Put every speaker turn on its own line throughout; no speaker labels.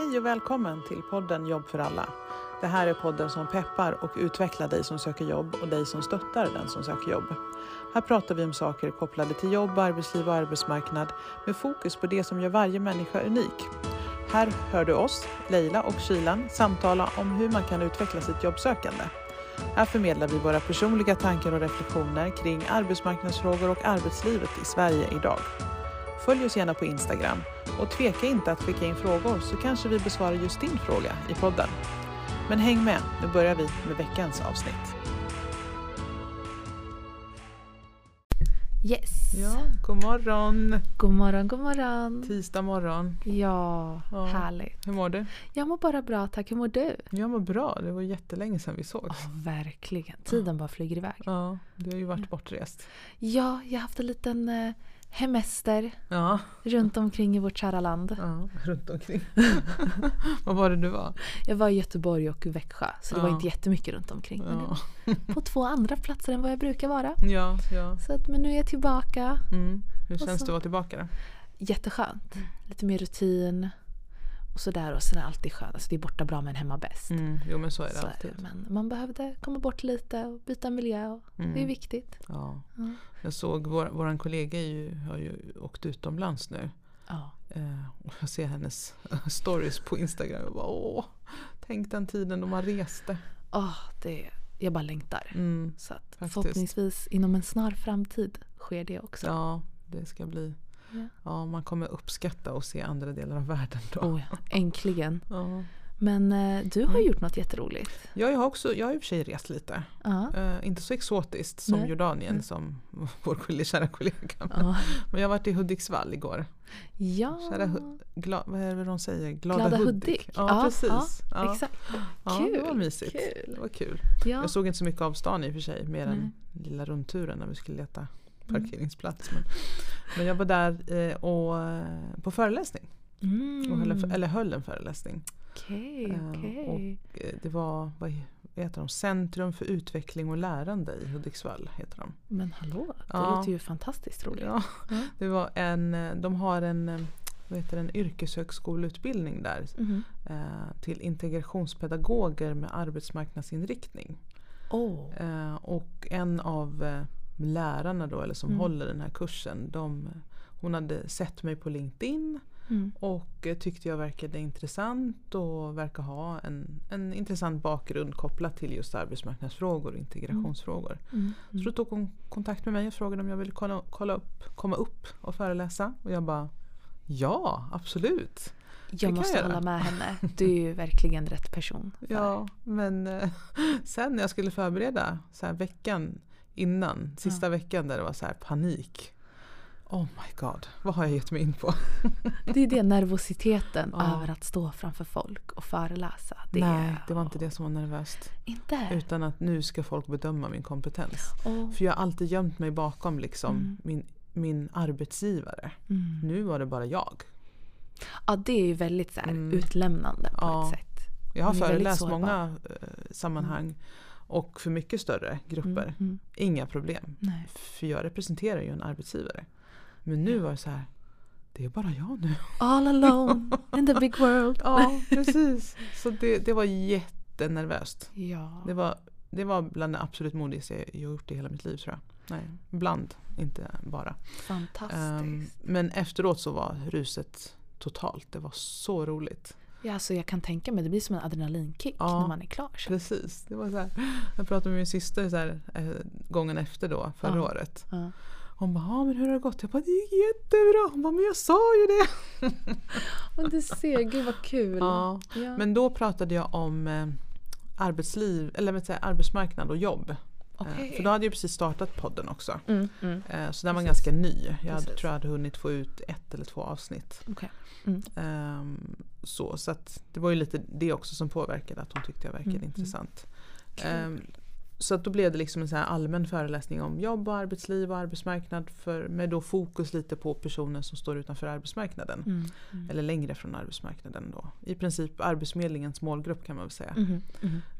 Hej och välkommen till podden Jobb för alla. Det här är podden som peppar och utvecklar dig som söker jobb och dig som stöttar den som söker jobb. Här pratar vi om saker kopplade till jobb, arbetsliv och arbetsmarknad med fokus på det som gör varje människa unik. Här hör du oss, Leila och Kylan, samtala om hur man kan utveckla sitt jobbsökande. Här förmedlar vi våra personliga tankar och reflektioner kring arbetsmarknadsfrågor och arbetslivet i Sverige idag. Följ oss gärna på Instagram och tveka inte att skicka in frågor så kanske vi besvarar just din fråga i podden. Men häng med, nu börjar vi med veckans avsnitt.
Yes.
Ja, god morgon!
God morgon, god morgon.
Tisdag morgon.
Ja,
Ja.
härligt.
Hur mår du?
Jag mår bara bra, tack. Hur mår du?
Jag mår bra, det var jättelänge sedan vi sågs.
Ja, verkligen. Tiden bara flyger iväg.
Ja, du har ju varit bortrest.
Ja, jag har haft en liten eh, hemester
Ja,
runt omkring i vårt kära land.
ja runt omkring. Vad var det du var?
Jag var i Göteborg och Växjö, så det var
Ja.
inte jättemycket runt omkring.
Ja,
var på två andra platser än vad jag brukar vara.
ja. ja.
Så att, men nu är jag tillbaka.
Mm. Hur känns
så-
det att vara tillbaka?
Jätteskönt. Lite mer rutin. Och sådär. Och sen är alltid skönt. Alltså, det är borta bra men hemma bäst.
Mm. Jo men så är det
Så är
alltid.
det. Men man behövde komma bort lite och byta miljö. Och Det är
Mm.
viktigt.
Ja.
Ja.
Jag såg vår, våran kollega är ju, har ju åkt utomlands nu.
Ja.
Eh, och jag ser hennes stories på Instagram och bara åh, tänk den tiden då man reste.
Åh, det, jag bara längtar.
Mm.
Så att
Faktiskt.
förhoppningsvis inom en snar framtid sker det också.
Ja, det ska bli.
Ja.
Ja, man kommer uppskatta och se andra delar av världen då.
Oh, ja. Äntligen.
Ja.
Men eh, du har
Mm.
gjort något jätteroligt.
Jag har också, jag har i och för sig rest lite.
Ja.
Eh, inte så exotiskt som
Nej.
Jordanien
Mm.
som vår kära kollega. Men,
Ja.
men jag har varit i Hudiksvall igår.
ja.
Kära, gla, vad är det de säger? Glada,
Glada
Hudik.
Hudik.
Ja, precis. Ja,
Exakt.
Ja,
Kul,
det var mysigt.
kul.
Det var kul.
Ja.
Jag såg inte så mycket av stan i och för sig, mer än
Nej.
lilla rundturen när vi skulle leta. Parkeringsplats. Men, men jag var där eh, och, eh, på föreläsning.
Mm.
Och höll en, eller höll en föreläsning.
Okej,
Eh,
okej.
och eh, det var, vad heter de? Centrum för utveckling och lärande i Hudiksvall. Heter de.
Men hallå, det
Ja.
låter ju fantastiskt roligt.
Ja,
Ja.
det var en, de har en, vad heter det, en yrkeshögskoleutbildning där eh, till integrationspedagoger med arbetsmarknadsinriktning. Eh, och en av lärarna då, eller som
Mm.
håller den här kursen, de, hon hade sett mig på LinkedIn
Mm.
och tyckte jag verkade intressant och verkar ha en, en intressant bakgrund kopplat till just arbetsmarknadsfrågor och integrationsfrågor.
Mm.
Så då tog hon kontakt med mig och frågade om jag ville kolla, kolla upp, komma upp och föreläsa. Och jag bara Ja, absolut.
Jag
jag
måste
göra.
hålla med henne. Du är ju verkligen rätt person.
Ja, men eh, sen när jag skulle förbereda så här veckan innan, sista veckan där det var så här panik. Oh my god, vad har jag gett mig in på?
Det är det nervositeten
Ja.
över att stå framför folk och föreläsa. Det
Nej, det var inte det som var nervöst.
Inte?
Utan att nu ska folk bedöma min kompetens.
Åh.
För jag har alltid gömt mig bakom liksom
Mm.
min, min arbetsgivare.
Mm.
Nu var det bara jag.
Ja, det är ju väldigt så här,
Mm.
utlämnande på
Ja.
ett sätt.
Jag har föreläst många eh, sammanhang och för mycket större grupper.
Mm. Mm.
Inga problem.
Nej.
För jag representerar ju en arbetsgivare. Men nu var det så här, det är bara jag nu.
All alone in the big world.
Ja, precis. Så det, det var jättenervöst.
Ja.
Det var, det var bland det absolut modigaste jag gjort i hela mitt liv tror jag. Nej, bland, inte bara.
Fantastiskt.
Ehm, men efteråt så var ruset totalt. Det var så roligt.
Ja, så jag kan tänka mig, det blir som en adrenalinkick
Ja.
när man är klar. Så.
Precis. Det var så här, jag pratade med min syster så här, eh, gången efter då, förra
Ja.
året.
Ja.
Hon bara, ja men hur har det gått? Jag bara, det gick jättebra. Hon bara, men jag sa ju det.
Men du ser, gud vad kul.
Ja. Men då pratade jag om eh, arbetsliv, eller säga, arbetsmarknad och jobb. Eh, för då hade jag precis startat podden också.
Mm, mm.
Eh, så den var
Precis.
ganska ny. Jag hade, tror jag hade hunnit få ut ett eller två avsnitt.
Okej.
Ehm, så så det var ju lite det också som påverkade att hon tyckte jag verkade
Mm, mm.
intressant.
Kul.
Så att då blev det liksom en så allmän föreläsning om jobb och arbetsliv och arbetsmarknad för, med då fokus lite på personer som står utanför arbetsmarknaden.
Mm, mm.
Eller längre från arbetsmarknaden då. I princip Arbetsförmedlingens målgrupp kan man väl säga.
Mhm.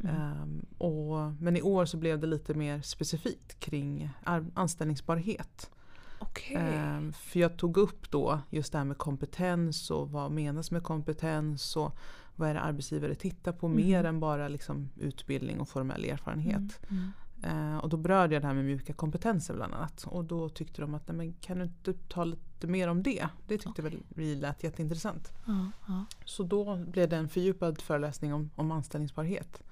Ehm, och, men i år så blev det lite mer specifikt kring ar- anställningsbarhet.
Okej.
Ehm, För jag tog upp då just det här med kompetens och vad menas med kompetens och vad är det arbetsgivare tittar på mer än bara liksom utbildning och formell erfarenhet.
Mm.
Eh, och då berörde jag det här med mjuka kompetenser bland annat. Och då tyckte de att nej, men kan du inte ta lite mer om det? Det tyckte väl vi lät jätteintressant.
Ja, ja.
Så då blev det en fördjupad föreläsning om, om anställningsbarhet.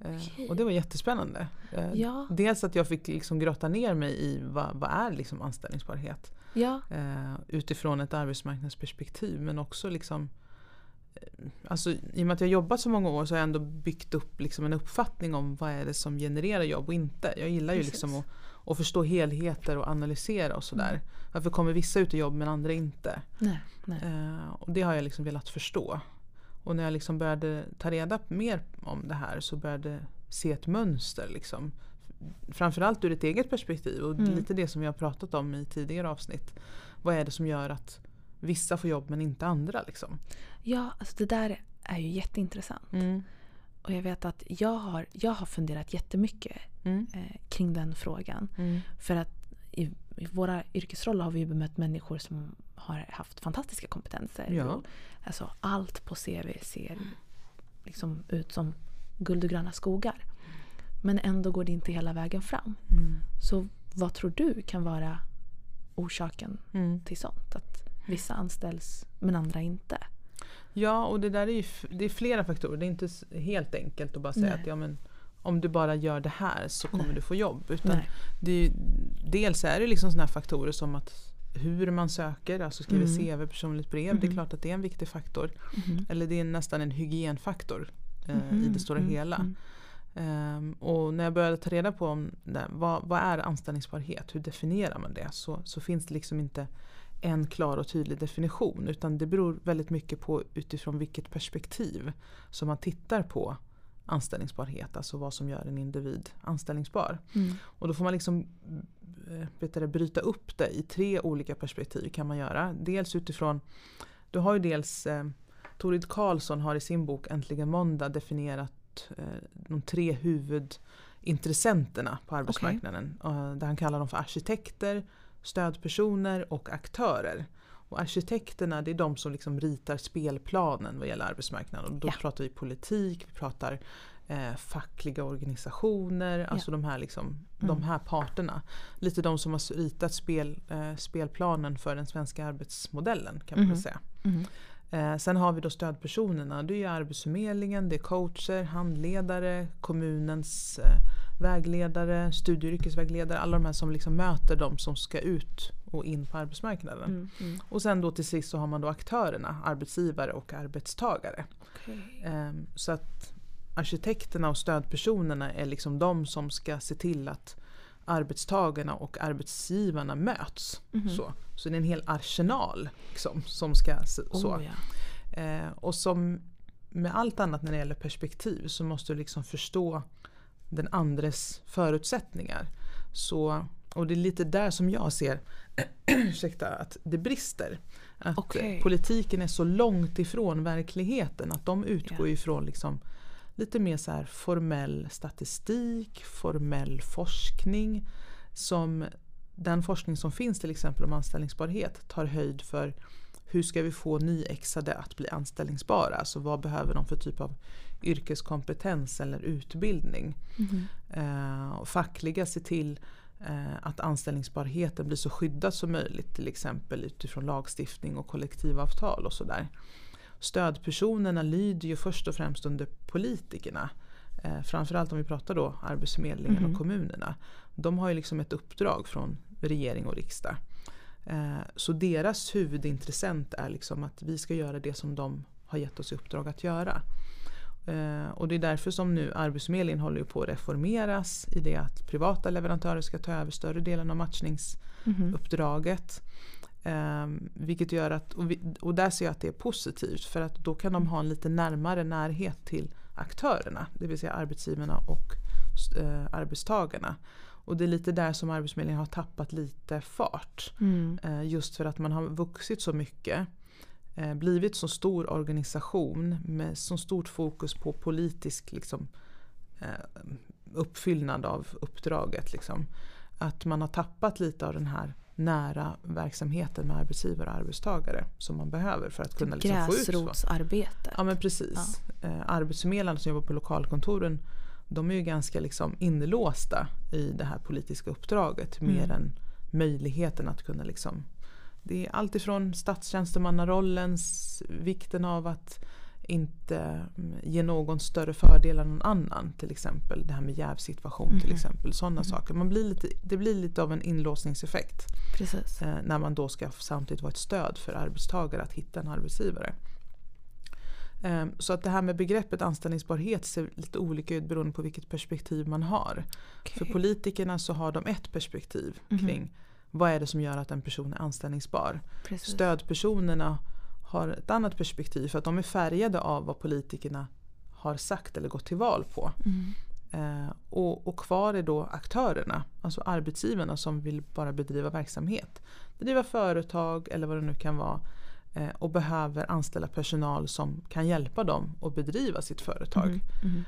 Eh,
Okej.
och det var jättespännande. Eh,
Ja.
Dels att jag fick liksom grotta ner mig i vad, vad är liksom anställningsbarhet
ja.
eh, utifrån ett arbetsmarknadsperspektiv men också liksom Alltså, I och med att jag jobbat så många år så har jag ändå byggt upp liksom en uppfattning om vad är det som genererar jobb och inte. Jag gillar ju
Precis.
liksom att, att förstå helheter och analysera och sådär.
Mm.
Varför kommer vissa ut i jobb men andra inte?
Nej, nej.
Eh, och det har jag liksom velat förstå. Och när jag liksom började ta reda mer om det här så började se ett mönster. Liksom. Framförallt ur ett eget perspektiv och
Mm.
lite det som vi har pratat om i tidigare avsnitt. Vad är det som gör att vissa får jobb men inte andra? Liksom?
Ja, alltså det där är ju jätteintressant.
Mm.
Och jag vet att jag har, jag har funderat jättemycket
Mm.
eh, kring den frågan.
Mm.
För att i, i våra yrkesroller har vi ju bemött människor som har haft fantastiska kompetenser.
Ja.
Alltså, allt på CV ser liksom ut som guld och gröna skogar. Men ändå går det inte hela vägen fram.
Mm.
Så vad tror du kan vara orsaken
Mm.
till sånt? Att vissa anställs men andra inte?
Ja, och det där är ju det är flera faktorer. Det är inte helt enkelt att bara säga
Nej.
att ja, men, om du bara gör det här så kommer
Nej.
du få jobb. Utan det är ju, dels är det liksom här faktorer som att hur man söker, alltså skriver
Mm.
CV, personligt brev. Det är
Mhm.
klart att det är en viktig faktor.
Mhm.
Eller det är nästan en hygienfaktor eh, i
Mhm.
det stora
Mm,
hela.
mm.
Ehm, och när jag började ta reda på om det, vad, vad är anställningsbarhet, hur definierar man det? Så, så finns det liksom inte en klar och tydlig definition utan det beror väldigt mycket på utifrån vilket perspektiv som man tittar på anställningsbarhet, alltså vad som gör en individ anställningsbar.
Mm.
Och då får man liksom eh, vet du, bryta upp det i tre olika perspektiv kan man göra. Dels utifrån, du har ju dels eh, Torid Karlsson har i sin bok Äntligen måndag definierat eh, de tre huvudintressenterna på arbetsmarknaden. Eh, där han kallar dem för arkitekter, stödpersoner och aktörer. Och arkitekterna det är de som liksom ritar spelplanen vad gäller arbetsmarknaden. Och då
Ja.
pratar vi politik, vi pratar eh, fackliga organisationer, alltså de här, liksom, de
Mm.
här parterna. Lite de som har ritat spel, eh, spelplanen för den svenska arbetsmodellen kan man
Mhm.
väl säga.
Mm.
Eh, sen har vi då stödpersonerna. Det är Arbetsförmedlingen, det är coacher, handledare, kommunens eh, vägledare, studie och yrkesvägledare. Alla de här som liksom möter de som ska ut och in på arbetsmarknaden.
Mm. Mm.
Och sen då till sist så har man då aktörerna, arbetsgivare och arbetstagare.
Okej.
Ehm, Så att arkitekterna och stödpersonerna är liksom de som ska se till att arbetstagarna och arbetsgivarna möts.
Mhm.
Så. så det är en hel arsenal liksom, som ska... s- Så.
Oh, ja.
Eh, och som med allt annat när det gäller perspektiv så måste du liksom förstå den andres förutsättningar. Så, och det är lite där som jag ser ursäkta, att det brister. Att eh, politiken är så långt ifrån verkligheten att de utgår
Ja.
ifrån liksom lite mer så formell statistik, formell forskning. Som den forskning som finns till exempel om anställningsbarhet tar höjd för hur ska vi få nyexade att bli anställningsbara? Alltså vad behöver de för typ av yrkeskompetens eller utbildning?
Mhm.
Eh, och fackliga ser till eh, att anställningsbarheten blir så skyddad som möjligt till exempel utifrån lagstiftning och kollektivavtal och sådär. Stödpersonerna lyder ju först och främst under politikerna. Eh, framförallt om vi pratar då Arbetsförmedlingen
Mhm.
och kommunerna. De har ju liksom ett uppdrag från regering och riksdag. Eh, så deras huvudintressent är liksom att vi ska göra det som de har gett oss i uppdrag att göra. Eh, och det är därför som nu Arbetsförmedlingen håller på att reformeras i det att privata leverantörer ska ta över större delen av matchningsuppdraget.
Mhm.
Eh, vilket gör att, och, vi, och där ser jag att det är positivt för att då kan de ha en lite närmare närhet till aktörerna, det vill säga arbetsgivarna och eh, arbetstagarna. Och det är lite där som Arbetsförmedlingen har tappat lite fart.
Mm.
Eh, Just för att man har vuxit så mycket. eh, Blivit så stor organisation med så stort fokus på politisk liksom, eh, uppfyllnad av uppdraget. Liksom. Att man har tappat lite av den här nära verksamheten med arbetsgivare och arbetstagare som man behöver för att kunna liksom få ut så.
Gräsrotsarbete.
Ja men precis. Eh, arbetsförmedlarna som jobbar på lokalkontoren de är ju ganska liksom inlåsta i det här politiska uppdraget mer
Mm.
än möjligheten att kunna liksom det är alltifrån statstjänstemannarollens vikten av att inte mm, ge någon större fördel än någon annan till exempel. Det här med jävsituation till
Mhm.
exempel. Sådana
Mhm.
saker. Man blir lite, det blir lite av en inlåsningseffekt eh, när man då ska samtidigt vara ett stöd för arbetstagare att hitta en arbetsgivare. Eh, Så att det här med begreppet anställningsbarhet ser lite olika ut beroende på vilket perspektiv man har. För
Okej.
politikerna så har de ett perspektiv
Mhm.
kring vad är det som gör att en person är anställningsbar.
Precis.
Stödpersonerna har ett annat perspektiv för att de är färgade av vad politikerna har sagt eller gått till val på.
Mm.
Eh, och, och kvar är då aktörerna, alltså arbetsgivarna som vill bara bedriva verksamhet. Bedriva företag eller vad det nu kan vara. Eh, och behöver anställa personal som kan hjälpa dem att bedriva sitt företag.
Mhm. Mhm.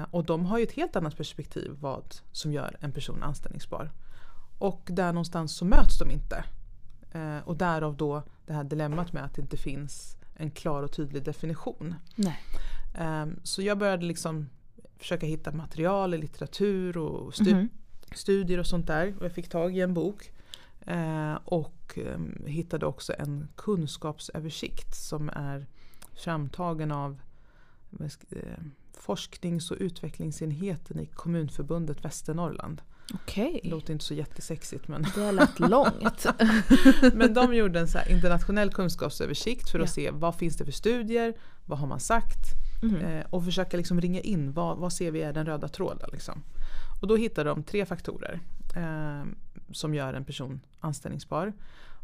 Eh, och de har ju ett helt annat perspektiv vad som gör en person anställningsbar. Och där någonstans så möts de inte. Eh, och därav då det här dilemmat med att det inte finns en klar och tydlig definition.
Nej.
Ehm, Så jag började liksom försöka hitta material i litteratur och stu-
Mhm.
studier och sånt där. Och jag fick tag i en bok. eh, Och ehm, hittade också en kunskapsöversikt som är framtagen av eh, forsknings och utvecklingsenheten i Kommunförbundet Västernorrland.
Okej.
Det låter inte så jättesexigt men,
Det lät långt.
men de gjorde en så internationell kunskapsöversikt för att
Ja.
se vad finns det för studier, vad har man sagt. Eh, och försöka liksom ringa in vad, vad ser vi är den röda tråden. Liksom. Och då hittar de tre faktorer eh, som gör en person anställningsbar.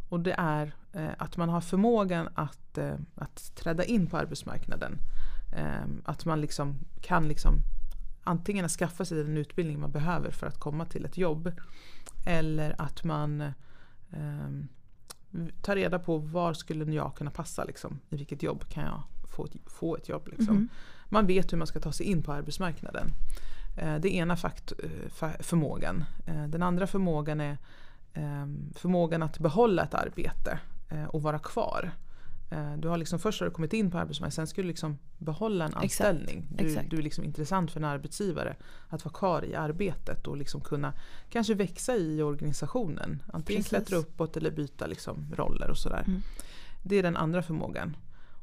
Och det är eh, att man har förmågan att, eh, att träda in på arbetsmarknaden. Eh, att man liksom kan liksom antingen skaffa sig den utbildning man behöver för att komma till ett jobb. Eller att man eh, tar reda på var skulle jag kunna passa. Liksom, I vilket jobb kan jag få ett, få ett jobb. Liksom.
Mhm.
Man vet hur man ska ta sig in på arbetsmarknaden. Eh, Det ena fakt- eh, förmågan. Eh, Den andra förmågan är eh, förmågan att behålla ett arbete och vara kvar. Du har liksom, först har du kommit in på arbetsmarknaden, sen ska du liksom behålla en
Exakt,
anställning. Du,
exakt.
du är liksom intressant för en arbetsgivare att vara kvar i arbetet och liksom kunna kanske växa i organisationen. Antingen
Precis.
klättra uppåt eller byta liksom roller och sådär.
Mm.
Det är den andra förmågan.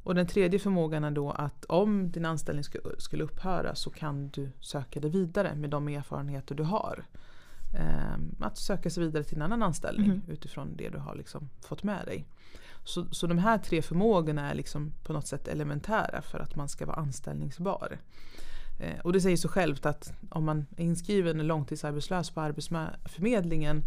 Och den tredje förmågan är då att om din anställning sku- skulle upphöra så kan du söka dig vidare med de erfarenheter du har. Ehm, att söka sig vidare till en annan anställning
Mhm.
utifrån det du har liksom fått med dig. Så, så de här tre förmågorna är liksom på något sätt elementära för att man ska vara anställningsbar. Eh, och det säger sig självt att om man är inskriven långtidsarbetslös på Arbetsförmedlingen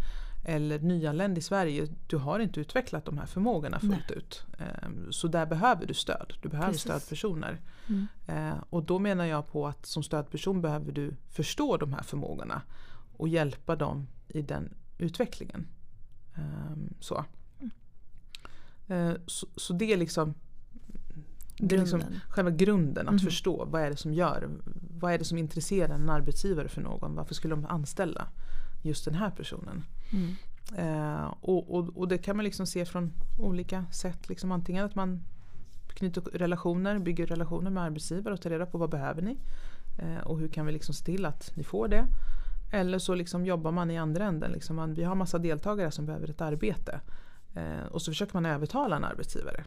eller nyanländ i Sverige, du har inte utvecklat de här förmågorna fullt
Nej.
ut. Eh, Så där behöver du stöd. Du behöver
Precis.
stödpersoner.
Mm.
Eh, Och då menar jag på att som stödperson behöver du förstå de här förmågorna och hjälpa dem i den utvecklingen. Ehm, Så, Eh, så, så det är liksom det är liksom
Grunden.
själva grunden att
Mhm.
förstå vad är det som gör, vad är det som intresserar en arbetsgivare för någon? Varför skulle de anställa just den här personen?
Mm.
Eh, och, och, och det kan man liksom se från olika sätt. Liksom antingen att man knyter relationer, bygger relationer med arbetsgivare och tar reda på vad behöver ni? Eh, och hur kan vi liksom se till att ni får det? Eller så liksom jobbar man i andra änden. Liksom man, vi har massa deltagare som behöver ett arbete. Eh, och så försöker man övertala en arbetsgivare.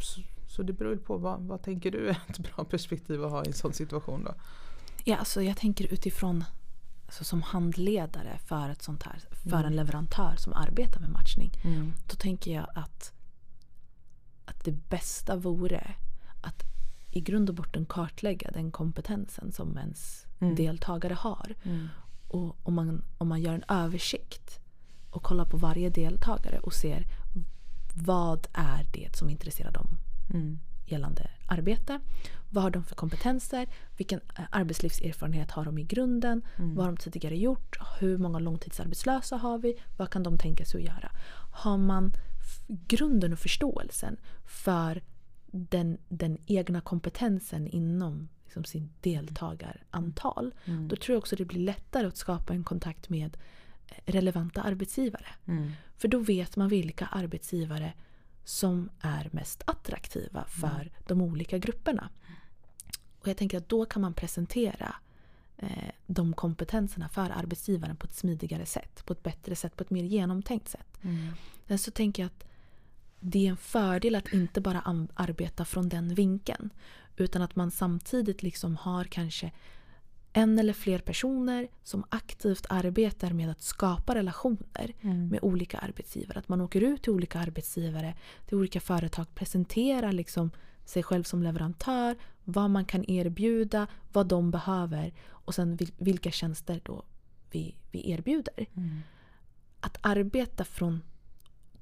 Så, så det beror på vad, vad tänker du är ett bra perspektiv att ha i en sån situation då?
Ja, alltså jag tänker utifrån alltså som handledare för ett sånt här, för
Mm.
en leverantör som arbetar med matchning.
Mm.
Då tänker jag att, att det bästa vore att i grund och botten kartlägga den kompetensen som ens
Mm.
deltagare har.
Mm.
Och om man, om man gör en översikt och kollar på varje deltagare och ser vad är det som intresserar dem
Mm.
gällande arbete. Vad har de för kompetenser? Vilken eh, arbetslivserfarenhet har de i grunden?
Mm.
Vad har de tidigare gjort? Hur många långtidsarbetslösa har vi? Vad kan de tänka sig att göra? Har man grunden och förståelsen för den, den egna kompetensen inom liksom sin deltagarantal
Mm.
då tror jag också det blir lättare att skapa en kontakt med relevanta arbetsgivare.
Mm.
För då vet man vilka arbetsgivare som är mest attraktiva för de olika grupperna. Och jag tänker att då kan man presentera eh, de kompetenserna för arbetsgivaren på ett smidigare sätt. På ett bättre sätt, på ett mer genomtänkt sätt.
Mm.
Sen så tänker jag att det är en fördel att inte bara arbeta från den vinkeln. Utan att man samtidigt liksom har kanske en eller fler personer som aktivt arbetar med att skapa relationer
Mm.
med olika arbetsgivare. Att man åker ut till olika arbetsgivare, till olika företag, presenterar liksom sig själv som leverantör, vad man kan erbjuda, vad de behöver och sen vil- vilka tjänster då vi, vi erbjuder.
Mm.
Att arbeta från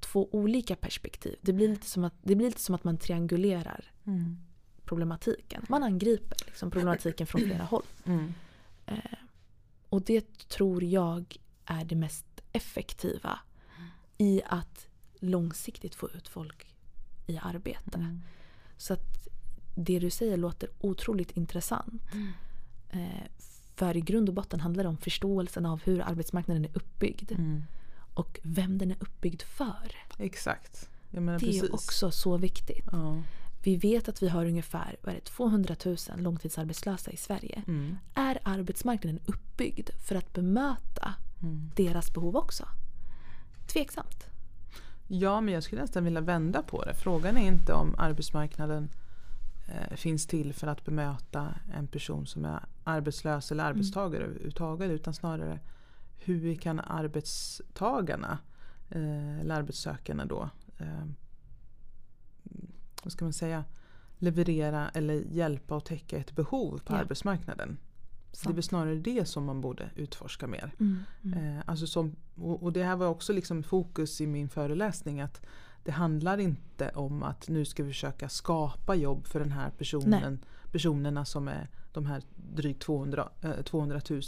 två olika perspektiv, det blir lite som att, det blir lite som att man triangulerar
Mm.
problematiken. Man angriper liksom problematiken från flera håll.
Mm.
Eh, och det tror jag är det mest effektiva i att långsiktigt få ut folk i arbete.
Mm.
Så att det du säger låter otroligt intressant. Eh, för i grund och botten handlar det om förståelsen av hur arbetsmarknaden är uppbyggd.
Mm.
Och vem den är uppbyggd för.
Exakt.
Det
precis.
är också så viktigt.
Ja.
Vi vet att vi har ungefär vad det, 200 000 långtidsarbetslösa i Sverige.
Mm.
Är arbetsmarknaden uppbyggd för att bemöta
Mm.
deras behov också? Tveksamt.
Ja, men jag skulle nästan vilja vända på det. Frågan är inte om arbetsmarknaden finns till för att bemöta en person som är arbetslös eller arbetstagare överhuvudtaget. Utan snarare hur kan arbetstagarna eh, eller arbetssökarna då eh, vad ska man säga leverera eller hjälpa och täcka ett behov på
Ja.
arbetsmarknaden. Det är väl snarare det som man borde utforska mer.
Mm, mm.
Eh, alltså som, och det här var också liksom fokus i min föreläsning att det handlar inte om att nu ska vi försöka skapa jobb för den här personen, personerna som är de här drygt 200, eh, 200 000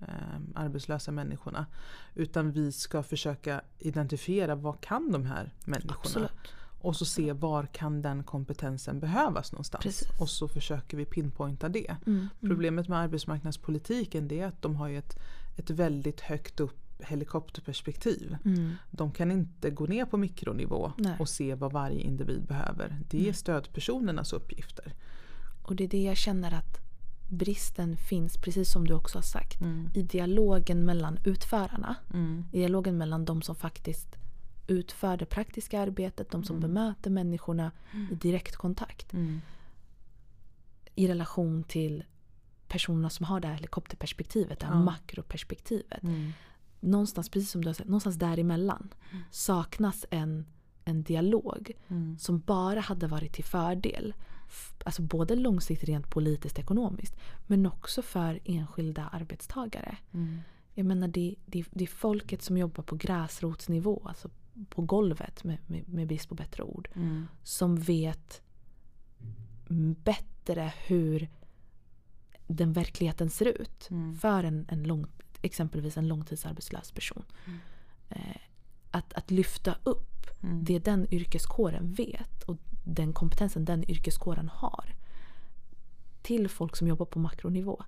eh, arbetslösa människorna. Utan vi ska försöka identifiera vad kan de här människorna?
Absolut.
Och så se var kan den kompetensen behövas någonstans.
Precis.
Och så försöker vi pinpointa det.
Mm, mm.
Problemet med arbetsmarknadspolitiken det är att de har ett, ett väldigt högt upp helikopterperspektiv.
Mm.
De kan inte gå ner på mikronivå
Nej.
och se vad varje individ behöver. Det är
Nej.
stödpersonernas uppgifter.
Och det är det jag känner att bristen finns, precis som du också har sagt,
Mm.
i dialogen mellan utförarna.
Mm.
I dialogen mellan de som faktiskt utför det praktiska arbetet, de som
Mm.
bemöter människorna i direktkontakt.
Mm.
I relation till personerna som har det här helikopterperspektivet, det här
Ja.
makroperspektivet.
Mm.
Någonstans, precis som du har sagt, någonstans däremellan saknas en, en dialog
Mm.
som bara hade varit till fördel. Alltså både långsiktigt rent politiskt ekonomiskt men också för enskilda arbetstagare.
Mm.
Jag menar det, det, det är folket som jobbar på gräsrotsnivå, alltså på golvet med, med, med brist på bättre ord.
Mm.
Som vet bättre hur den verkligheten ser ut
Mm.
för en, en lång, exempelvis en långtidsarbetslös person.
Mm.
Eh, att, att lyfta upp
Mm.
det den yrkeskåren vet och den kompetensen den yrkeskåren har till folk som jobbar på makronivå.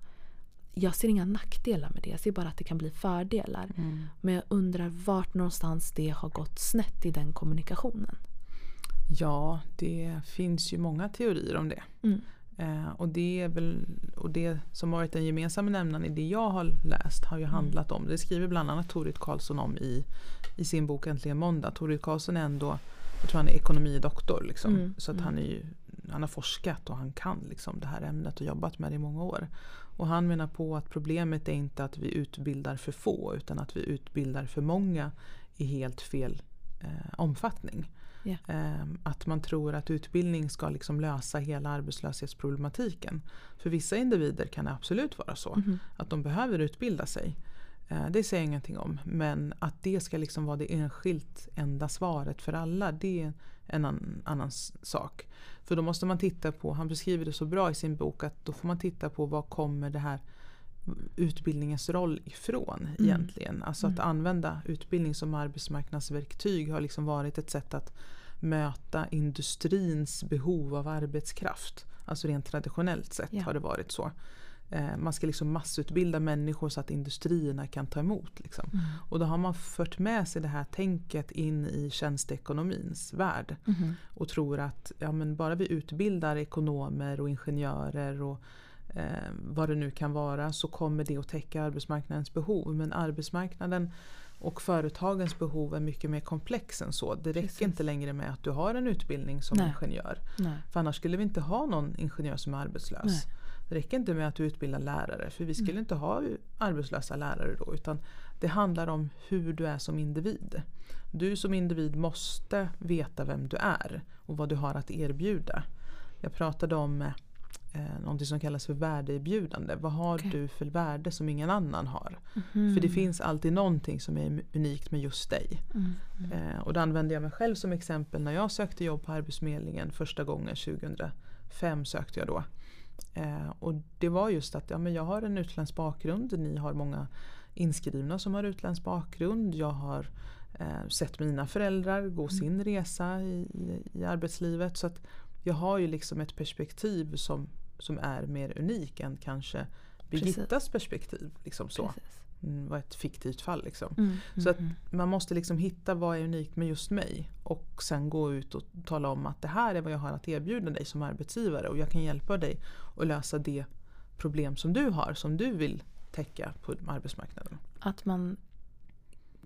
Jag ser inga nackdelar med det. Jag ser bara att det kan bli fördelar.
Mm.
Men jag undrar vart någonstans det har gått snett i den kommunikationen.
Ja, det finns ju många teorier om det.
Mm.
Eh, och det är väl och det som varit den gemensamma nämnaren i det jag har läst har ju handlat om, det skriver bland annat Torit Karlsson om i, i sin bok Äntligen måndag. Torit Karlsson är ändå, jag tror han är ekonomidoktor liksom.
Mm,
Så att
mm.
han är ju, han har forskat och han kan liksom det här ämnet och jobbat med det i många år. Och han menar på att problemet är inte att vi utbildar för få utan att vi utbildar för många i helt fel eh, omfattning. Ehm, Att man tror att utbildning ska liksom lösa hela arbetslöshetsproblematiken. För vissa individer kan det absolut vara så.
Mhm.
Att de behöver utbilda sig. Eh, Det säger jag ingenting om. Men att det ska liksom vara det enskilt enda svaret för alla. Det är en annan, annan sak. För då måste man titta på, han beskriver det så bra i sin bok, att då får man titta på vad kommer det här utbildningens roll ifrån egentligen. Alltså att använda utbildning som arbetsmarknadsverktyg har liksom varit ett sätt att möta industrins behov av arbetskraft. Alltså rent traditionellt sett
Ja.
har det varit så. eh, man ska liksom massutbilda människor så att industrierna kan ta emot. Liksom.
Mm.
Och då har man fört med sig det här tänket in i tjänsteekonomins värld.
Mhm.
Och tror att ja, men bara vi utbildar ekonomer och ingenjörer och eh, vad det nu kan vara så kommer det att täcka arbetsmarknadens behov. Men arbetsmarknaden och företagens behov är mycket mer komplex än så. Det räcker
Precis.
inte längre med att du har en utbildning som
Nej.
ingenjör.
Nej.
För annars skulle vi inte ha någon ingenjör som är arbetslös.
Nej.
Det räcker inte med att du utbildar lärare för vi skulle
Mm.
inte ha arbetslösa lärare då. Utan det handlar om hur du är som individ. Du som individ måste veta vem du är och vad du har att erbjuda. Jag pratade om eh, någonting som kallas för värdeerbjudande. Vad har
Okej.
du för värde som ingen annan har?
Mhm.
För det finns alltid någonting som är unikt med just dig.
Mm. Mm.
Eh, och då använde jag mig själv som exempel när jag sökte jobb på Arbetsförmedlingen första gången 2005 sökte jag då. Eh, och det var just att ja, men jag har en utländsk bakgrund, ni har många inskrivna som har utländsk bakgrund. Jag har eh, sett mina föräldrar gå sin resa i, i, i arbetslivet. Så att jag har ju liksom ett perspektiv som, som är mer unik än kanske Birgittas perspektiv. Liksom så.
Precis.
Mm, var ett fiktivt fall liksom.
Mm.
Så att
Mhm.
man måste liksom hitta vad är unikt med just mig och sen gå ut och tala om att det här är vad jag har att erbjuda dig som arbetsgivare och jag kan hjälpa dig att lösa det problem som du har, som du vill täcka på arbetsmarknaden.
Att man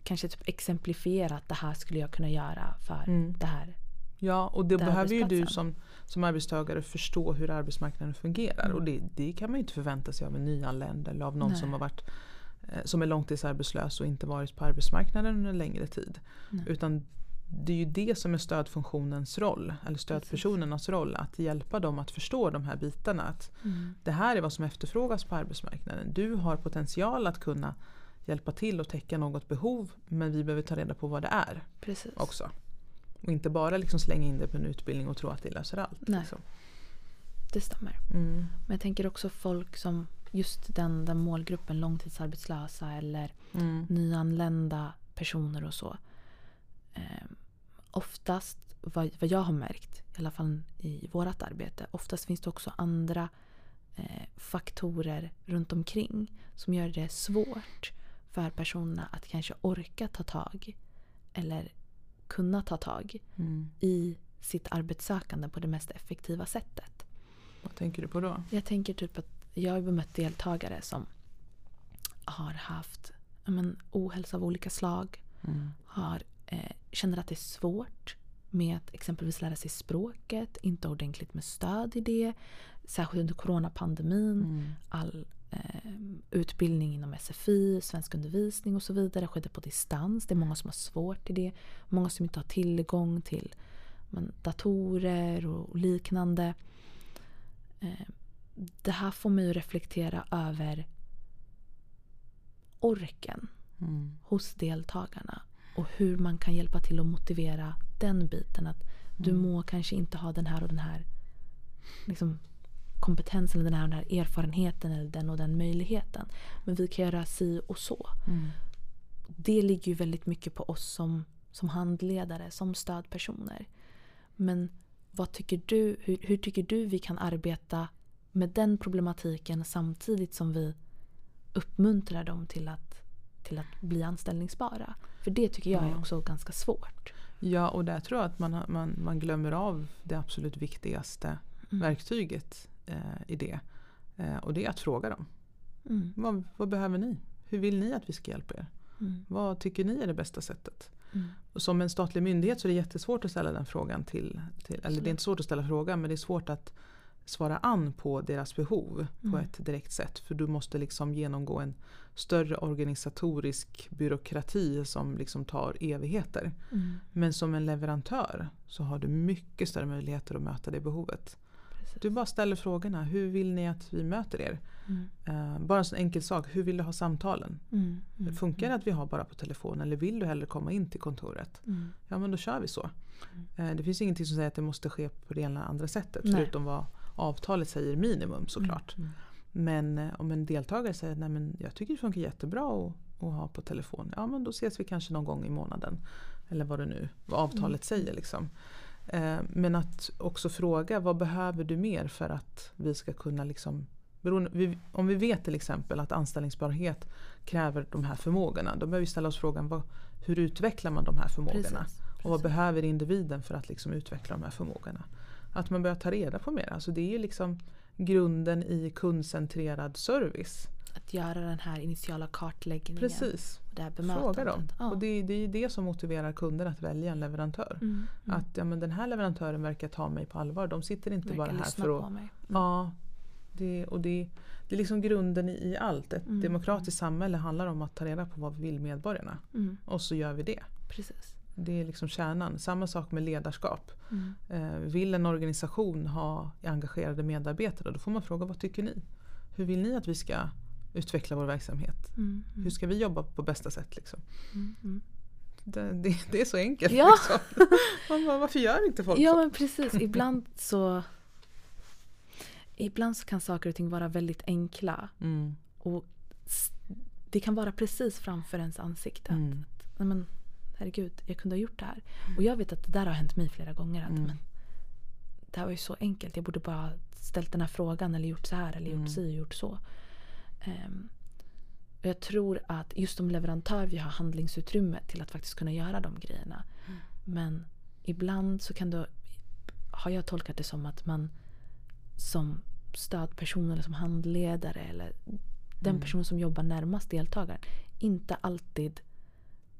kanske typ exemplifierar att det här skulle jag kunna göra för
Mm.
det här.
Ja, och det behöver ju du som, som arbetstagare förstå hur arbetsmarknaden fungerar.
Mm.
Och det, det kan man ju inte förvänta sig av en nyanländ eller av någon
Nej.
som har varit eh, som är långtidsarbetslös och inte varit på arbetsmarknaden under en längre tid.
Nej.
Utan det är ju det som är stödfunktionens roll, eller stödpersonernas roll, att hjälpa dem att förstå de här bitarna. Att
Mm.
det här är vad som efterfrågas på arbetsmarknaden. Du har potential att kunna hjälpa till och täcka något behov men vi behöver ta reda på vad det är
Precis.
också. Och inte bara liksom slänga in det på en utbildning och tro att det löser allt.
Nej.
Liksom.
Det stämmer.
Mm.
Men jag tänker också folk som just den, den målgruppen långtidsarbetslösa eller
Mm.
nyanlända personer och så. Eh, oftast, vad, vad jag har märkt, i alla fall i vårt arbete, oftast finns det också andra eh, faktorer runt omkring som gör det svårt för personerna att kanske orka ta tag eller kunna ta tag
Mm.
i sitt arbetssökande på det mest effektiva sättet.
Vad tänker du på då?
Jag tänker typ att jag har bemött deltagare som har haft men, ohälsa av olika slag.
Mm.
Har, eh, känner att det är svårt med att exempelvis lära sig språket. Inte ordentligt med stöd i det. Särskilt under coronapandemin.
Mm.
All utbildning inom SFI, svenskundervisning och så vidare skedde på distans. Det är många som har svårt i det. Många som inte har tillgång till men, datorer och liknande. Eh, det här får mig att reflektera över orken
Mm.
hos deltagarna och hur man kan hjälpa till att motivera den biten. Att du
Mm.
må kanske inte ha den här och den här liksom, kompetensen, eller den här den här erfarenheten eller den och den möjligheten. Men vi kan göra si och så.
Mm.
Det ligger ju väldigt mycket på oss som, som handledare, som stödpersoner. Men vad tycker du, hur, hur tycker du vi kan arbeta med den problematiken samtidigt som vi uppmuntrar dem till att, till att bli anställningsbara? För det tycker jag är också ganska svårt.
Ja, och där tror jag att man, man, man glömmer av det absolut viktigaste
Mm.
verktyget eh, i det. Eh, och det är att fråga dem.
Mm.
Vad, vad behöver ni? Hur vill ni att vi ska hjälpa er?
Mm.
Vad tycker ni är det bästa sättet?
Mm.
Och som en statlig myndighet så är det jättesvårt att ställa den frågan till, till eller det är inte svårt att ställa frågan men det är svårt att svara an på deras behov på
Mm.
ett direkt sätt. För du måste liksom genomgå en större organisatorisk byråkrati som liksom tar evigheter.
Mm.
Men som en leverantör så har du mycket större möjligheter att möta det behovet.
Precis.
Du bara ställer frågorna. Hur vill ni att vi möter er?
Mm.
Eh, bara en sån enkel sak. Hur vill du ha samtalen?
Mm. Mm.
Funkar det att vi har bara på telefon eller vill du hellre komma in till kontoret?
Mm.
Ja men då kör vi så. Eh, det finns ingenting som säger att det måste ske på det ena eller andra sättet.
Nej.
Förutom vad avtalet säger minimum såklart.
Mm.
Men eh, om en deltagare säger att men jag tycker det funkar jättebra att, att ha på telefon. Ja men då ses vi kanske någon gång i månaden. Eller vad det nu vad avtalet säger. Liksom. Eh, men att också fråga vad behöver du mer för att vi ska kunna liksom Beroende, om vi vet till exempel att anställningsbarhet kräver de här förmågorna. Då behöver vi ställa oss frågan vad, hur utvecklar man de här förmågorna?
Precis,
Och vad
precis.
behöver individen för att liksom utveckla de här förmågorna? Att man börjar ta reda på mer. Alltså det är ju liksom grunden i kundcentrerad service.
Att göra den här initiala kartläggningen.
Precis.
och Det här
Fråga dem.
Ja.
Och det, det är det som motiverar kunder att välja en leverantör.
Mm, mm.
Att ja, men den här leverantören verkar ta mig på allvar. De sitter inte bara här för att...
Mm.
Ja, det, och det, det är liksom grunden i, allt. Ett
Mm.
demokratiskt samhälle handlar om att ta reda på vad vill medborgarna.
Mm,
Och så gör vi det.
precis.
Det är liksom kärnan. Samma sak med ledarskap.
Mm.
Eh, vill en organisation ha engagerade medarbetare då får man fråga vad tycker ni? Hur vill ni att vi ska utveckla vår verksamhet?
Mm,
Hur ska vi jobba på bästa sätt? Liksom?
mm, mm.
Det, det, det är så enkelt.
Ja.
Liksom. Man bara, varför gör inte folk
Ja
så?
men precis. Ibland så Ibland så kan saker och ting vara väldigt enkla.
Mm.
Och det kan vara precis framför ens ansikte.
Mm.
Att, nej men, herregud, jag kunde ha gjort det här. Och jag vet att det där har hänt mig flera gånger. Att,
Mm.
men, det här var ju så enkelt. Jag borde bara ställt den här frågan eller gjort så här eller
Mm.
gjort si och gjort så. Ehm, och jag tror att just som leverantör vi har handlingsutrymme till att faktiskt kunna göra de grejerna.
Mm.
Men ibland så kan det, har jag tolkat det som att man som stödperson eller som handledare eller den
Mm.
person som jobbar närmast deltagaren inte alltid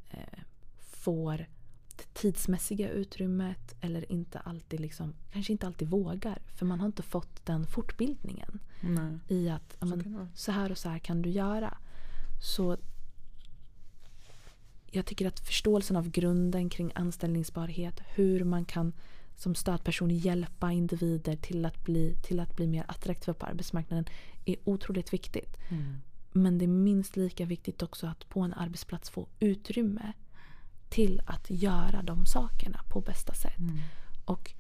eh, får tidsmässiga utrymmet eller inte alltid liksom, kanske inte alltid vågar för man har inte fått den fortbildningen
Nej.
i att
Så
men, så här och så här kan du göra. Så jag tycker att förståelsen av grunden kring anställningsbarhet, hur man kan som stödperson hjälpa individer till att bli, till att bli mer attraktiva på arbetsmarknaden är otroligt viktigt.
Mm.
Men det är minst lika viktigt också att på en arbetsplats få utrymme till att göra de sakerna på bästa sätt.
Mm.
Och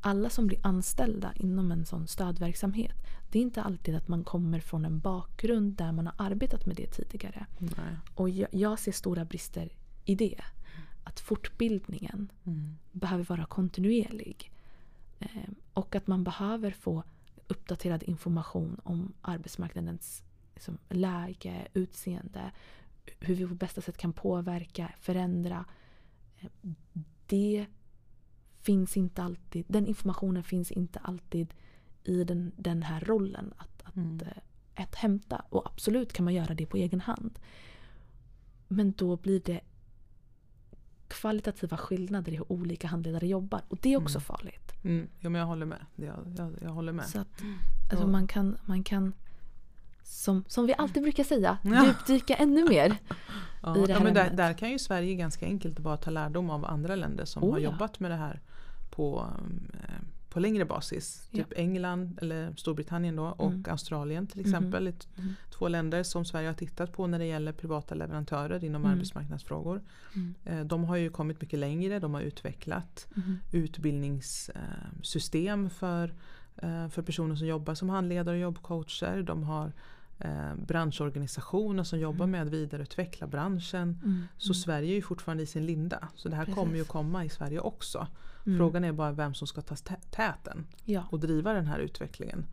alla som blir anställda inom en sån stödverksamhet, det är inte alltid att man kommer från en bakgrund där man har arbetat med det tidigare.
Nej.
Och jag, jag ser stora brister i det. Att fortbildningen
Mm.
behöver vara kontinuerlig. Eh, och att man behöver få uppdaterad information om arbetsmarknadens liksom, läge, utseende, hur vi på bästa sätt kan påverka, förändra. Eh, Det finns inte alltid, den informationen finns inte alltid i den, den här rollen att, att,
Mm.
eh, att hämta. Och absolut kan man göra det på egen hand. Men då blir det kvalitativa skillnader i hur olika handledare jobbar. Och det är också
Mm.
farligt.
Mm. Jo, men jag håller med. Jag, jag, jag håller med.
Så att, alltså
Ja.
man kan, man kan som, som vi alltid brukar säga,
Ja.
djupdyka ännu mer.
Ja,
i det
ja,
här
men där, där kan ju Sverige ganska enkelt bara ta lärdom av andra länder som
Oh,
har
ja.
jobbat med det här på, eh, på längre basis.
Ja.
Typ England eller Storbritannien då och
Mm.
Australien till
Mhm.
exempel. Ett-
Mm.
Två länder som Sverige har tittat på när det gäller privata leverantörer inom
Mm.
arbetsmarknadsfrågor.
Mm.
Eh, De har ju kommit mycket längre, de har utvecklat
Mhm.
utbildningssystem för, eh, för personer som jobbar som handledare och jobbcoacher. De har eh, branschorganisationer som jobbar
Mm.
med att vidareutveckla branschen.
Mm.
Så Sverige är ju fortfarande i sin linda. Så det här
Precis.
kommer ju komma i Sverige också.
Mm.
Frågan är bara vem som ska ta tä- täten
Ja.
och driva den här utvecklingen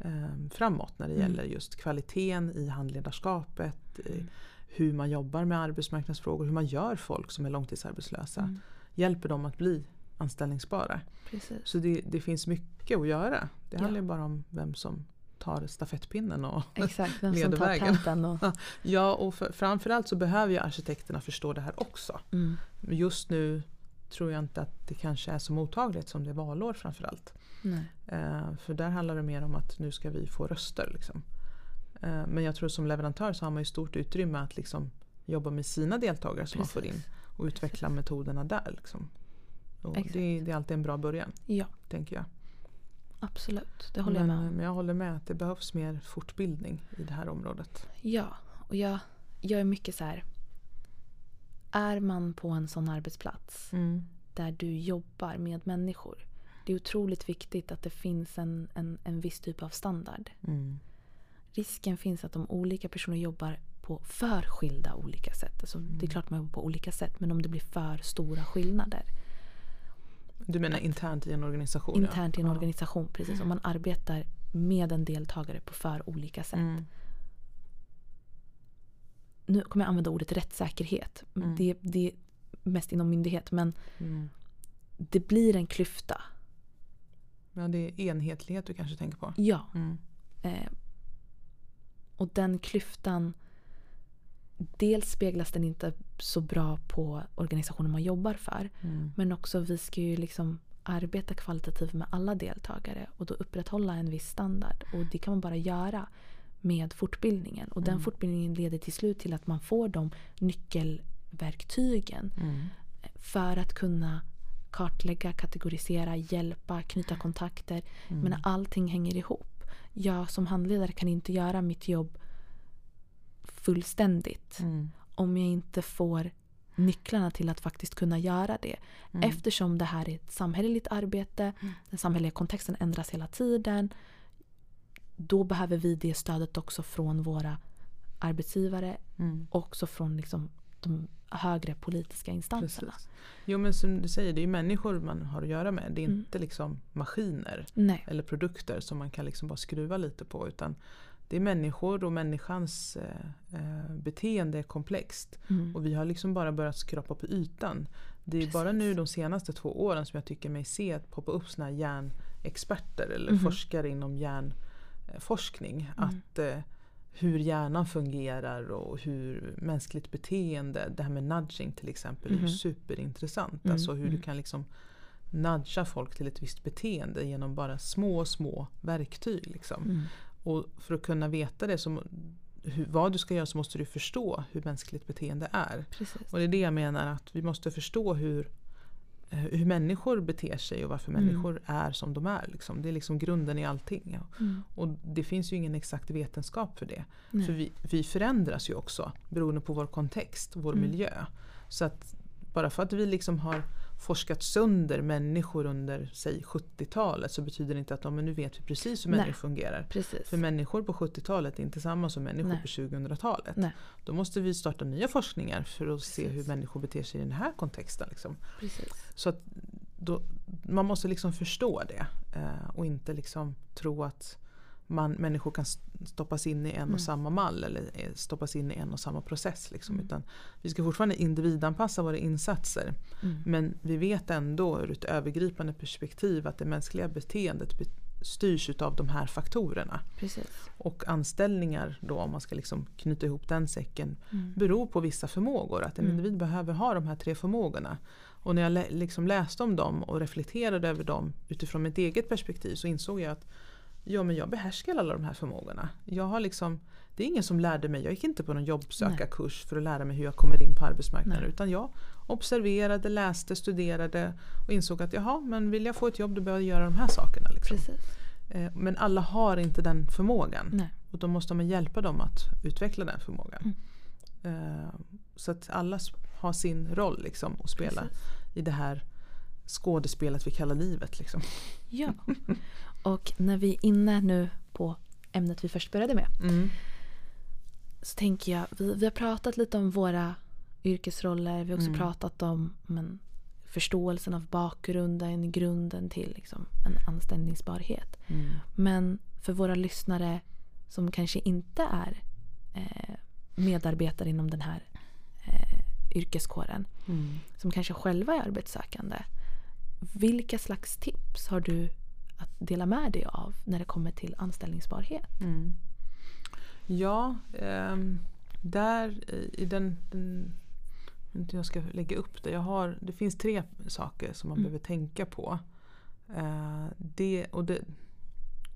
eh, framåt när det
Mm.
gäller just kvaliteten i handledarskapet, i
Mm.
hur man jobbar med arbetsmarknadsfrågor, hur man gör folk som är långtidsarbetslösa.
Mm.
Hjälper dem att bli anställningsbara.
Precis.
Så det, det finns mycket att göra. Det
Ja.
handlar ju bara om vem som tar stafettpinnen. Och
Exakt, vem som
leder
tar
vägen.
Och,
ja, och för, framförallt så behöver ju arkitekterna förstå det här också.
mm.
Just nu tror jag inte att det kanske är så mottagligt som det är valår framförallt.
Nej.
Eh, för där handlar det mer om att nu ska vi få röster. Liksom. Eh, men jag tror som leverantör så har man ju stort utrymme att liksom jobba med sina deltagare som man får in
Precis.
och utveckla metoderna där. Liksom. Det, det är alltid en bra början,
Ja,
tänker jag.
Absolut. Det håller
men,
jag med om.
men jag håller med att det behövs mer fortbildning i det här området.
Ja, och jag, jag är mycket så här. Är man på en sån arbetsplats där du jobbar med människor. Det är otroligt viktigt att det finns en, en, en viss typ av standard.
Mm.
Risken finns att om olika personer jobbar på för skilda olika sätt. Alltså, Det är klart man jobbar på olika sätt men om det blir för stora skillnader.
Du menar internt i en organisation?
internt i en
ja.
organisation. Precis, om man arbetar med en deltagare på för olika sätt.
Mm.
Nu kommer jag använda ordet rättssäkerhet.
Mm.
Det, det är mest inom myndighet men
Mm.
det blir en klyfta.
Ja, det är enhetlighet du kanske tänker på.
Ja.
Mm.
Eh, och den klyftan Dels speglas den inte så bra på organisationen man jobbar för.
Mm.
Men också vi ska ju liksom arbeta kvalitativt med alla deltagare och då upprätthålla en viss standard. Och det kan man bara göra med fortbildningen. Och den
Mm.
fortbildningen leder till slut till att man får de nyckelverktygen
Mm.
för att kunna kartlägga, kategorisera, hjälpa, knyta kontakter.
Mm.
Men allting hänger ihop. Jag som handledare kan inte göra mitt jobb fullständigt
Mm.
om jag inte får nycklarna till att faktiskt kunna göra det.
Mm.
Eftersom det här är ett samhälleligt arbete, den samhälleliga kontexten ändras hela tiden. Då behöver vi det stödet också från våra arbetsgivare
Mm.
och också från liksom de högre politiska instanserna.
Precis. Jo men som du säger, det är ju människor man har att göra med. Det är
Mm.
inte liksom maskiner
Nej.
eller produkter som man kan liksom bara skruva lite på. Utan det är människor och människans eh, eh, beteende är komplext.
Mm.
Och vi har liksom bara börjat skrapa på ytan. Det är bara
Precis.
nu de senaste två åren som jag tycker mig se att poppa upp såna här hjärnexperter eller
Mhm.
forskare inom hjärnforskning.
Mm.
Att eh, hur hjärnan fungerar och hur mänskligt beteende, det här med nudging till exempel, är
Mhm.
ju superintressant.
Mm,
Alltså hur du
mm.
kan liksom nudga folk till ett visst beteende genom bara små, små verktyg. Liksom.
Mm.
Och för att kunna veta det, så, hur, vad du ska göra så måste du förstå hur mänskligt beteende är.
Precis.
Och det är det jag menar att vi måste förstå hur, eh, hur människor beter sig och varför
Mm.
människor är som de är. Liksom. Det är liksom grunden i allting.
Mm.
Och det finns ju ingen exakt vetenskap för det.
Nej.
För vi, vi förändras ju också beroende på vår kontext, vår
Mm.
miljö. Så att bara för att vi liksom har forskat sönder människor under säg 70-talet så betyder det inte att men nu vet vi precis hur
Nej.
människor fungerar.
Precis.
För människor på 70-talet är inte samma som människor
Nej.
på 2000-talet.
Nej.
Då måste vi starta nya forskningar för att se
Precis.
hur människor beter sig i den här kontexten. Liksom. Så då, man måste liksom förstå det eh, och inte liksom tro att man, människor kan st- stoppas in i en
Mm.
och samma mall eller eh, stoppas in i en och samma process. Liksom.
Mm.
Utan vi ska fortfarande individanpassa våra insatser
Mm.
men vi vet ändå ur ett övergripande perspektiv att det mänskliga beteendet be- styrs utav de här faktorerna.
Precis.
Och anställningar då om man ska liksom knyta ihop den säcken
Mm.
beror på vissa förmågor. Att en
Mm.
individ behöver ha de här tre förmågorna. Och när jag lä- liksom läste om dem och reflekterade över dem utifrån mitt eget perspektiv så insåg jag att ja, men jag behärskar alla de här förmågorna. Jag har liksom, det är ingen som lärde mig, jag gick inte på någon jobbsökarkurs för att lära mig hur jag kommer in på arbetsmarknaden.
Nej.
Utan jag observerade, läste, studerade och insåg att jaha, men vill jag få ett jobb då behöver jag göra de här sakerna. Liksom. Eh, Men alla har inte den förmågan.
Nej.
Och då måste man hjälpa dem att utveckla den förmågan.
Mm.
Eh, Så att alla har sin roll liksom att spela
Precis.
i det här skådespelet vi kallar livet. Liksom.
Ja. Och när vi är inne nu på ämnet vi först började med
Mm.
så tänker jag, vi, vi har pratat lite om våra yrkesroller. Vi har också
Mm.
pratat om men, förståelsen av bakgrunden, grunden till liksom, en anställningsbarhet.
Mm.
Men för våra lyssnare som kanske inte är eh, medarbetare inom den här eh, yrkeskåren,
Mm.
som kanske själva är arbetssökande. Vilka slags tips har du att dela med dig av när det kommer till anställningsbarhet?
Mm. Ja, ehm, där i- den, den inte jag ska lägga upp det. Jag har, det finns tre saker som man
Mm.
behöver tänka på. Eh, det, och det,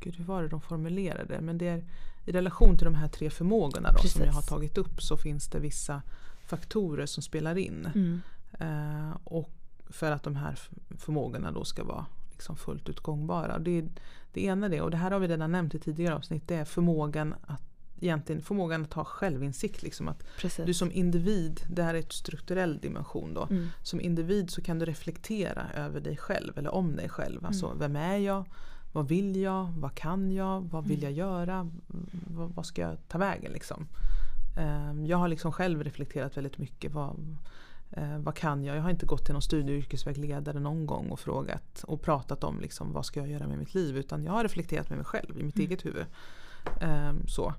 gud, hur var det de formulerade? Men det är i relation till de här tre förmågorna då, som jag har tagit upp så finns det vissa faktorer som spelar in.
Mm.
Eh, och för att de här förmågorna då ska vara liksom fullt ut gångbara. Det, är- det ena är det, och det här har vi redan nämnt i tidigare avsnitt, det är förmågan att egentligen förmågan att ha självinsikt. Liksom att
Precis.
du som individ, det här är ett strukturell dimension då.
Mm.
Som individ så kan du reflektera över dig själv eller om dig själv. Alltså
Mm.
vem är jag? Vad vill jag? Vad kan jag? Vad vill
Mm.
jag göra? Vad, vad ska jag ta vägen liksom? Ehm, jag har liksom själv reflekterat väldigt mycket. Vad, Eh, vad kan jag? Jag har inte gått till någon studie och yrkesvägledare någon gång och frågat och pratat om liksom, vad ska jag göra med mitt liv. Utan jag har reflekterat med mig själv i mitt
Mm.
eget huvud. Eh, så.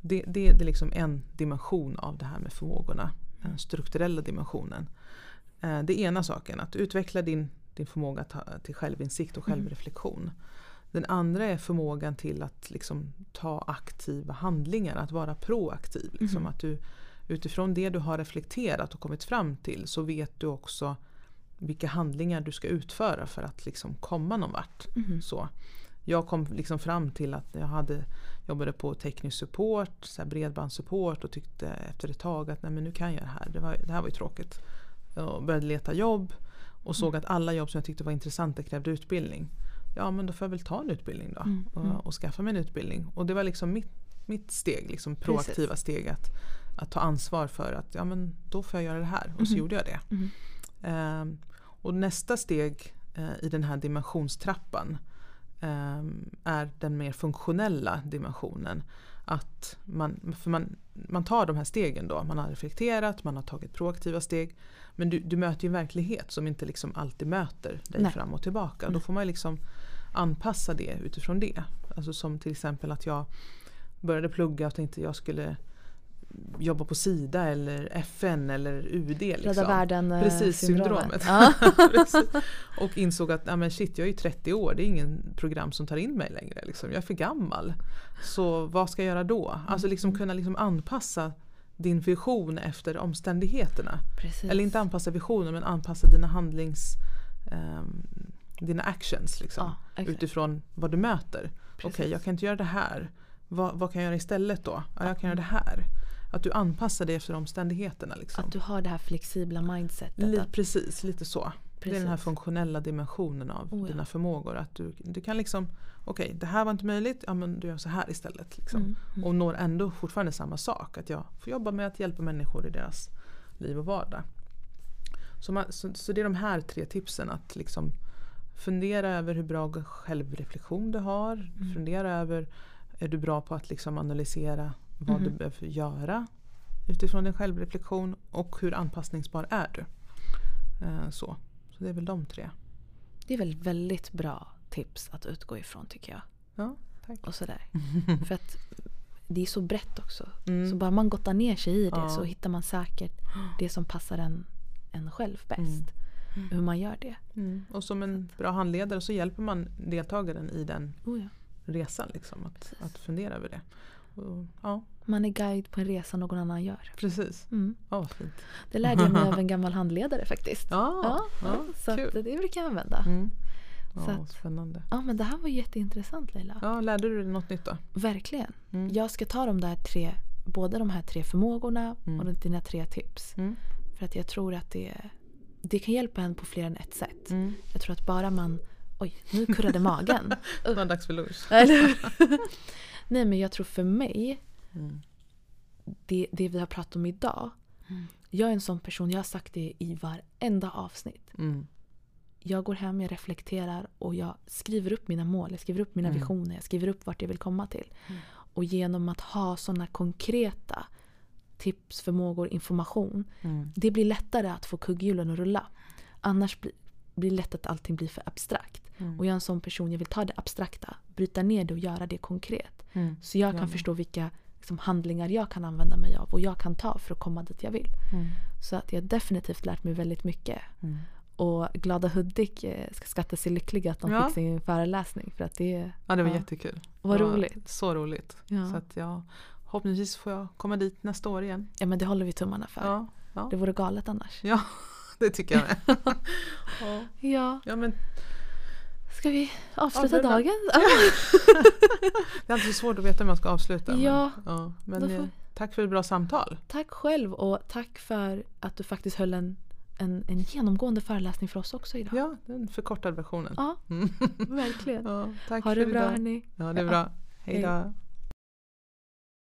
Det, det, det är liksom en dimension av det här med förmågorna. Den strukturella dimensionen. Eh, det ena saken, att utveckla din, din förmåga ta- till självinsikt och
Mm.
självreflektion. Den andra är förmågan till att liksom ta aktiva handlingar, att vara proaktiv. Liksom.
Mhm.
Att du, utifrån det du har reflekterat och kommit fram till så vet du också vilka handlingar du ska utföra för att liksom komma någon vart.
Mhm.
Så. Jag kom liksom fram till att jag hade, jobbade på teknisk support, så bredbandssupport och tyckte efter ett tag att nej men nu kan jag det här. Det, var, det här var ju tråkigt. Jag började leta jobb och såg att alla jobb som jag tyckte var intressanta krävde utbildning. Ja men då får jag väl ta en utbildning då
Mm, mm.
och, och skaffa mig en utbildning. Och det var liksom mitt, mitt steg, liksom proaktiva steg att, att ta ansvar för att ja men då får jag göra det här. Och så
Mhm.
gjorde jag det.
Mhm.
Ehm, och nästa steg eh, i den här dimensionstrappan ehm, är den mer funktionella dimensionen. Att man, för man, man tar de här stegen då, man har reflekterat, man har tagit proaktiva steg. Men du, du möter ju en verklighet som inte liksom alltid möter dig
Nej.
fram och tillbaka. Då
Nej.
får man liksom anpassa det utifrån det. Alltså som till exempel att jag började plugga och tänkte jag skulle jobba på Sida eller FN eller UD. Liksom.
Rädda världen eh,
Precis, syndromet.
Ja.
Precis. Och insåg att ja, men shit, jag är ju 30 år, det är ingen program som tar in mig längre. Liksom. Jag är för gammal. Så vad ska jag göra då? Alltså liksom kunna liksom anpassa din vision efter omständigheterna.
Precis.
Eller inte anpassa visionen men anpassa dina handlings... ehm, dina actions liksom.
Ja, exakt.
utifrån vad du möter. Okej,
Precis.
jag kan inte göra det här. Vad, vad kan jag göra istället då? Ja, jag kan göra det här. Att du anpassar dig efter omständigheterna. Liksom.
Att du har det här flexibla mindsetet.
Li, precis, lite så. Det är den här
Precis.
funktionella dimensionen av
Oh ja.
dina förmågor. Att du, du kan liksom, okej det här var inte möjligt, ja men du gör så här istället. Liksom.
Mm, mm.
Och når ändå fortfarande samma sak. Att jag får jobba med att hjälpa människor i deras liv och vardag. Så, man, så, så det är de här tre tipsen. Att liksom fundera över hur bra självreflektion du har.
Mm.
Fundera över, är du bra på att liksom analysera vad du
Mhm.
behöver göra utifrån din självreflektion och hur anpassningsbar är du. Eh, så. så det är väl de tre.
Det är väl väldigt bra tips att utgå ifrån tycker jag.
Ja, tack.
Och sådär. För att det är så brett också.
Mm.
Så bara man gottar ner sig i det
Ja.
så hittar man säkert det som passar en, en själv bäst.
Mm.
Hur man gör det.
Mm. Och som en bra handledare så hjälper man deltagaren i den
Oh ja.
resan. Liksom, att, att fundera över det. Och, ja,
Man är guide på en resa någon annan gör.
precis.
Mm.
Vad fint.
Det lärde jag mig av en gammal handledare faktiskt.
Ja,
Ja,
ja,
så
kul.
det brukar jag använda.
Mm.
Så att-
spännande.
Ja men det här var jätteintressant Leila.
Ja, lärde du dig något nytt då?
Verkligen.
Mm.
Jag ska ta de där tre, både de här tre förmågorna
Mm.
och dina tre tips.
Mm.
För att jag tror att det, det kan hjälpa en på fler än ett sätt.
Mm.
Jag tror att bara man... Oj, nu kurrade magen.
Det var dags för lunch.
Nej men jag tror för mig,
Mm.
det, det vi har pratat om idag. Jag är en sån person, jag har sagt det i varenda avsnitt.
Mm.
Jag går hem, jag reflekterar och jag skriver upp mina mål, jag skriver upp mina
Mm.
visioner, jag skriver upp vart jag vill komma till.
Mm.
Och genom att ha såna konkreta tips, förmågor, information.
Mm.
Det blir lättare att få kugghjulen att rulla. Annars blir blir det lätt att allting blir för abstrakt.
Mm.
Och jag är en sån person, jag vill ta det abstrakta, bryta ner det och göra det konkret.
Mm.
Så jag kan
med.
förstå vilka liksom, handlingar jag kan använda mig av och jag kan ta för att komma dit jag vill.
Mm.
Så att jag har definitivt lärt mig väldigt mycket.
Mm.
Och Glada Hudik eh, ska skatta sig lyckliga att de
Ja.
fick sin föreläsning. För att det
Ja, det var
Ja.
jättekul.
var
Det
roligt.
Så roligt.
Ja.
Så att jag, förhoppningsvis får jag komma dit nästa år igen.
Ja men det håller vi tummarna för.
Ja, ja.
Det vore galet annars.
ja det tycker jag med. ja.
Ja,
ja, men
ska vi avsluta
Avrunda.
dagen? Ja.
det är alltid svårt att veta hur man ska avsluta.
Ja.
Men, ja, men
får-
eh, tack för ett bra samtal.
Tack själv och tack för att du faktiskt höll en, en, en genomgående föreläsning för oss också idag.
Ja, den förkortade versionen.
Ja,
Mm.
verkligen.
ja, tack
Ha
för
det bra
idag.
hörni.
Ja, det är bra.
Hej.
då.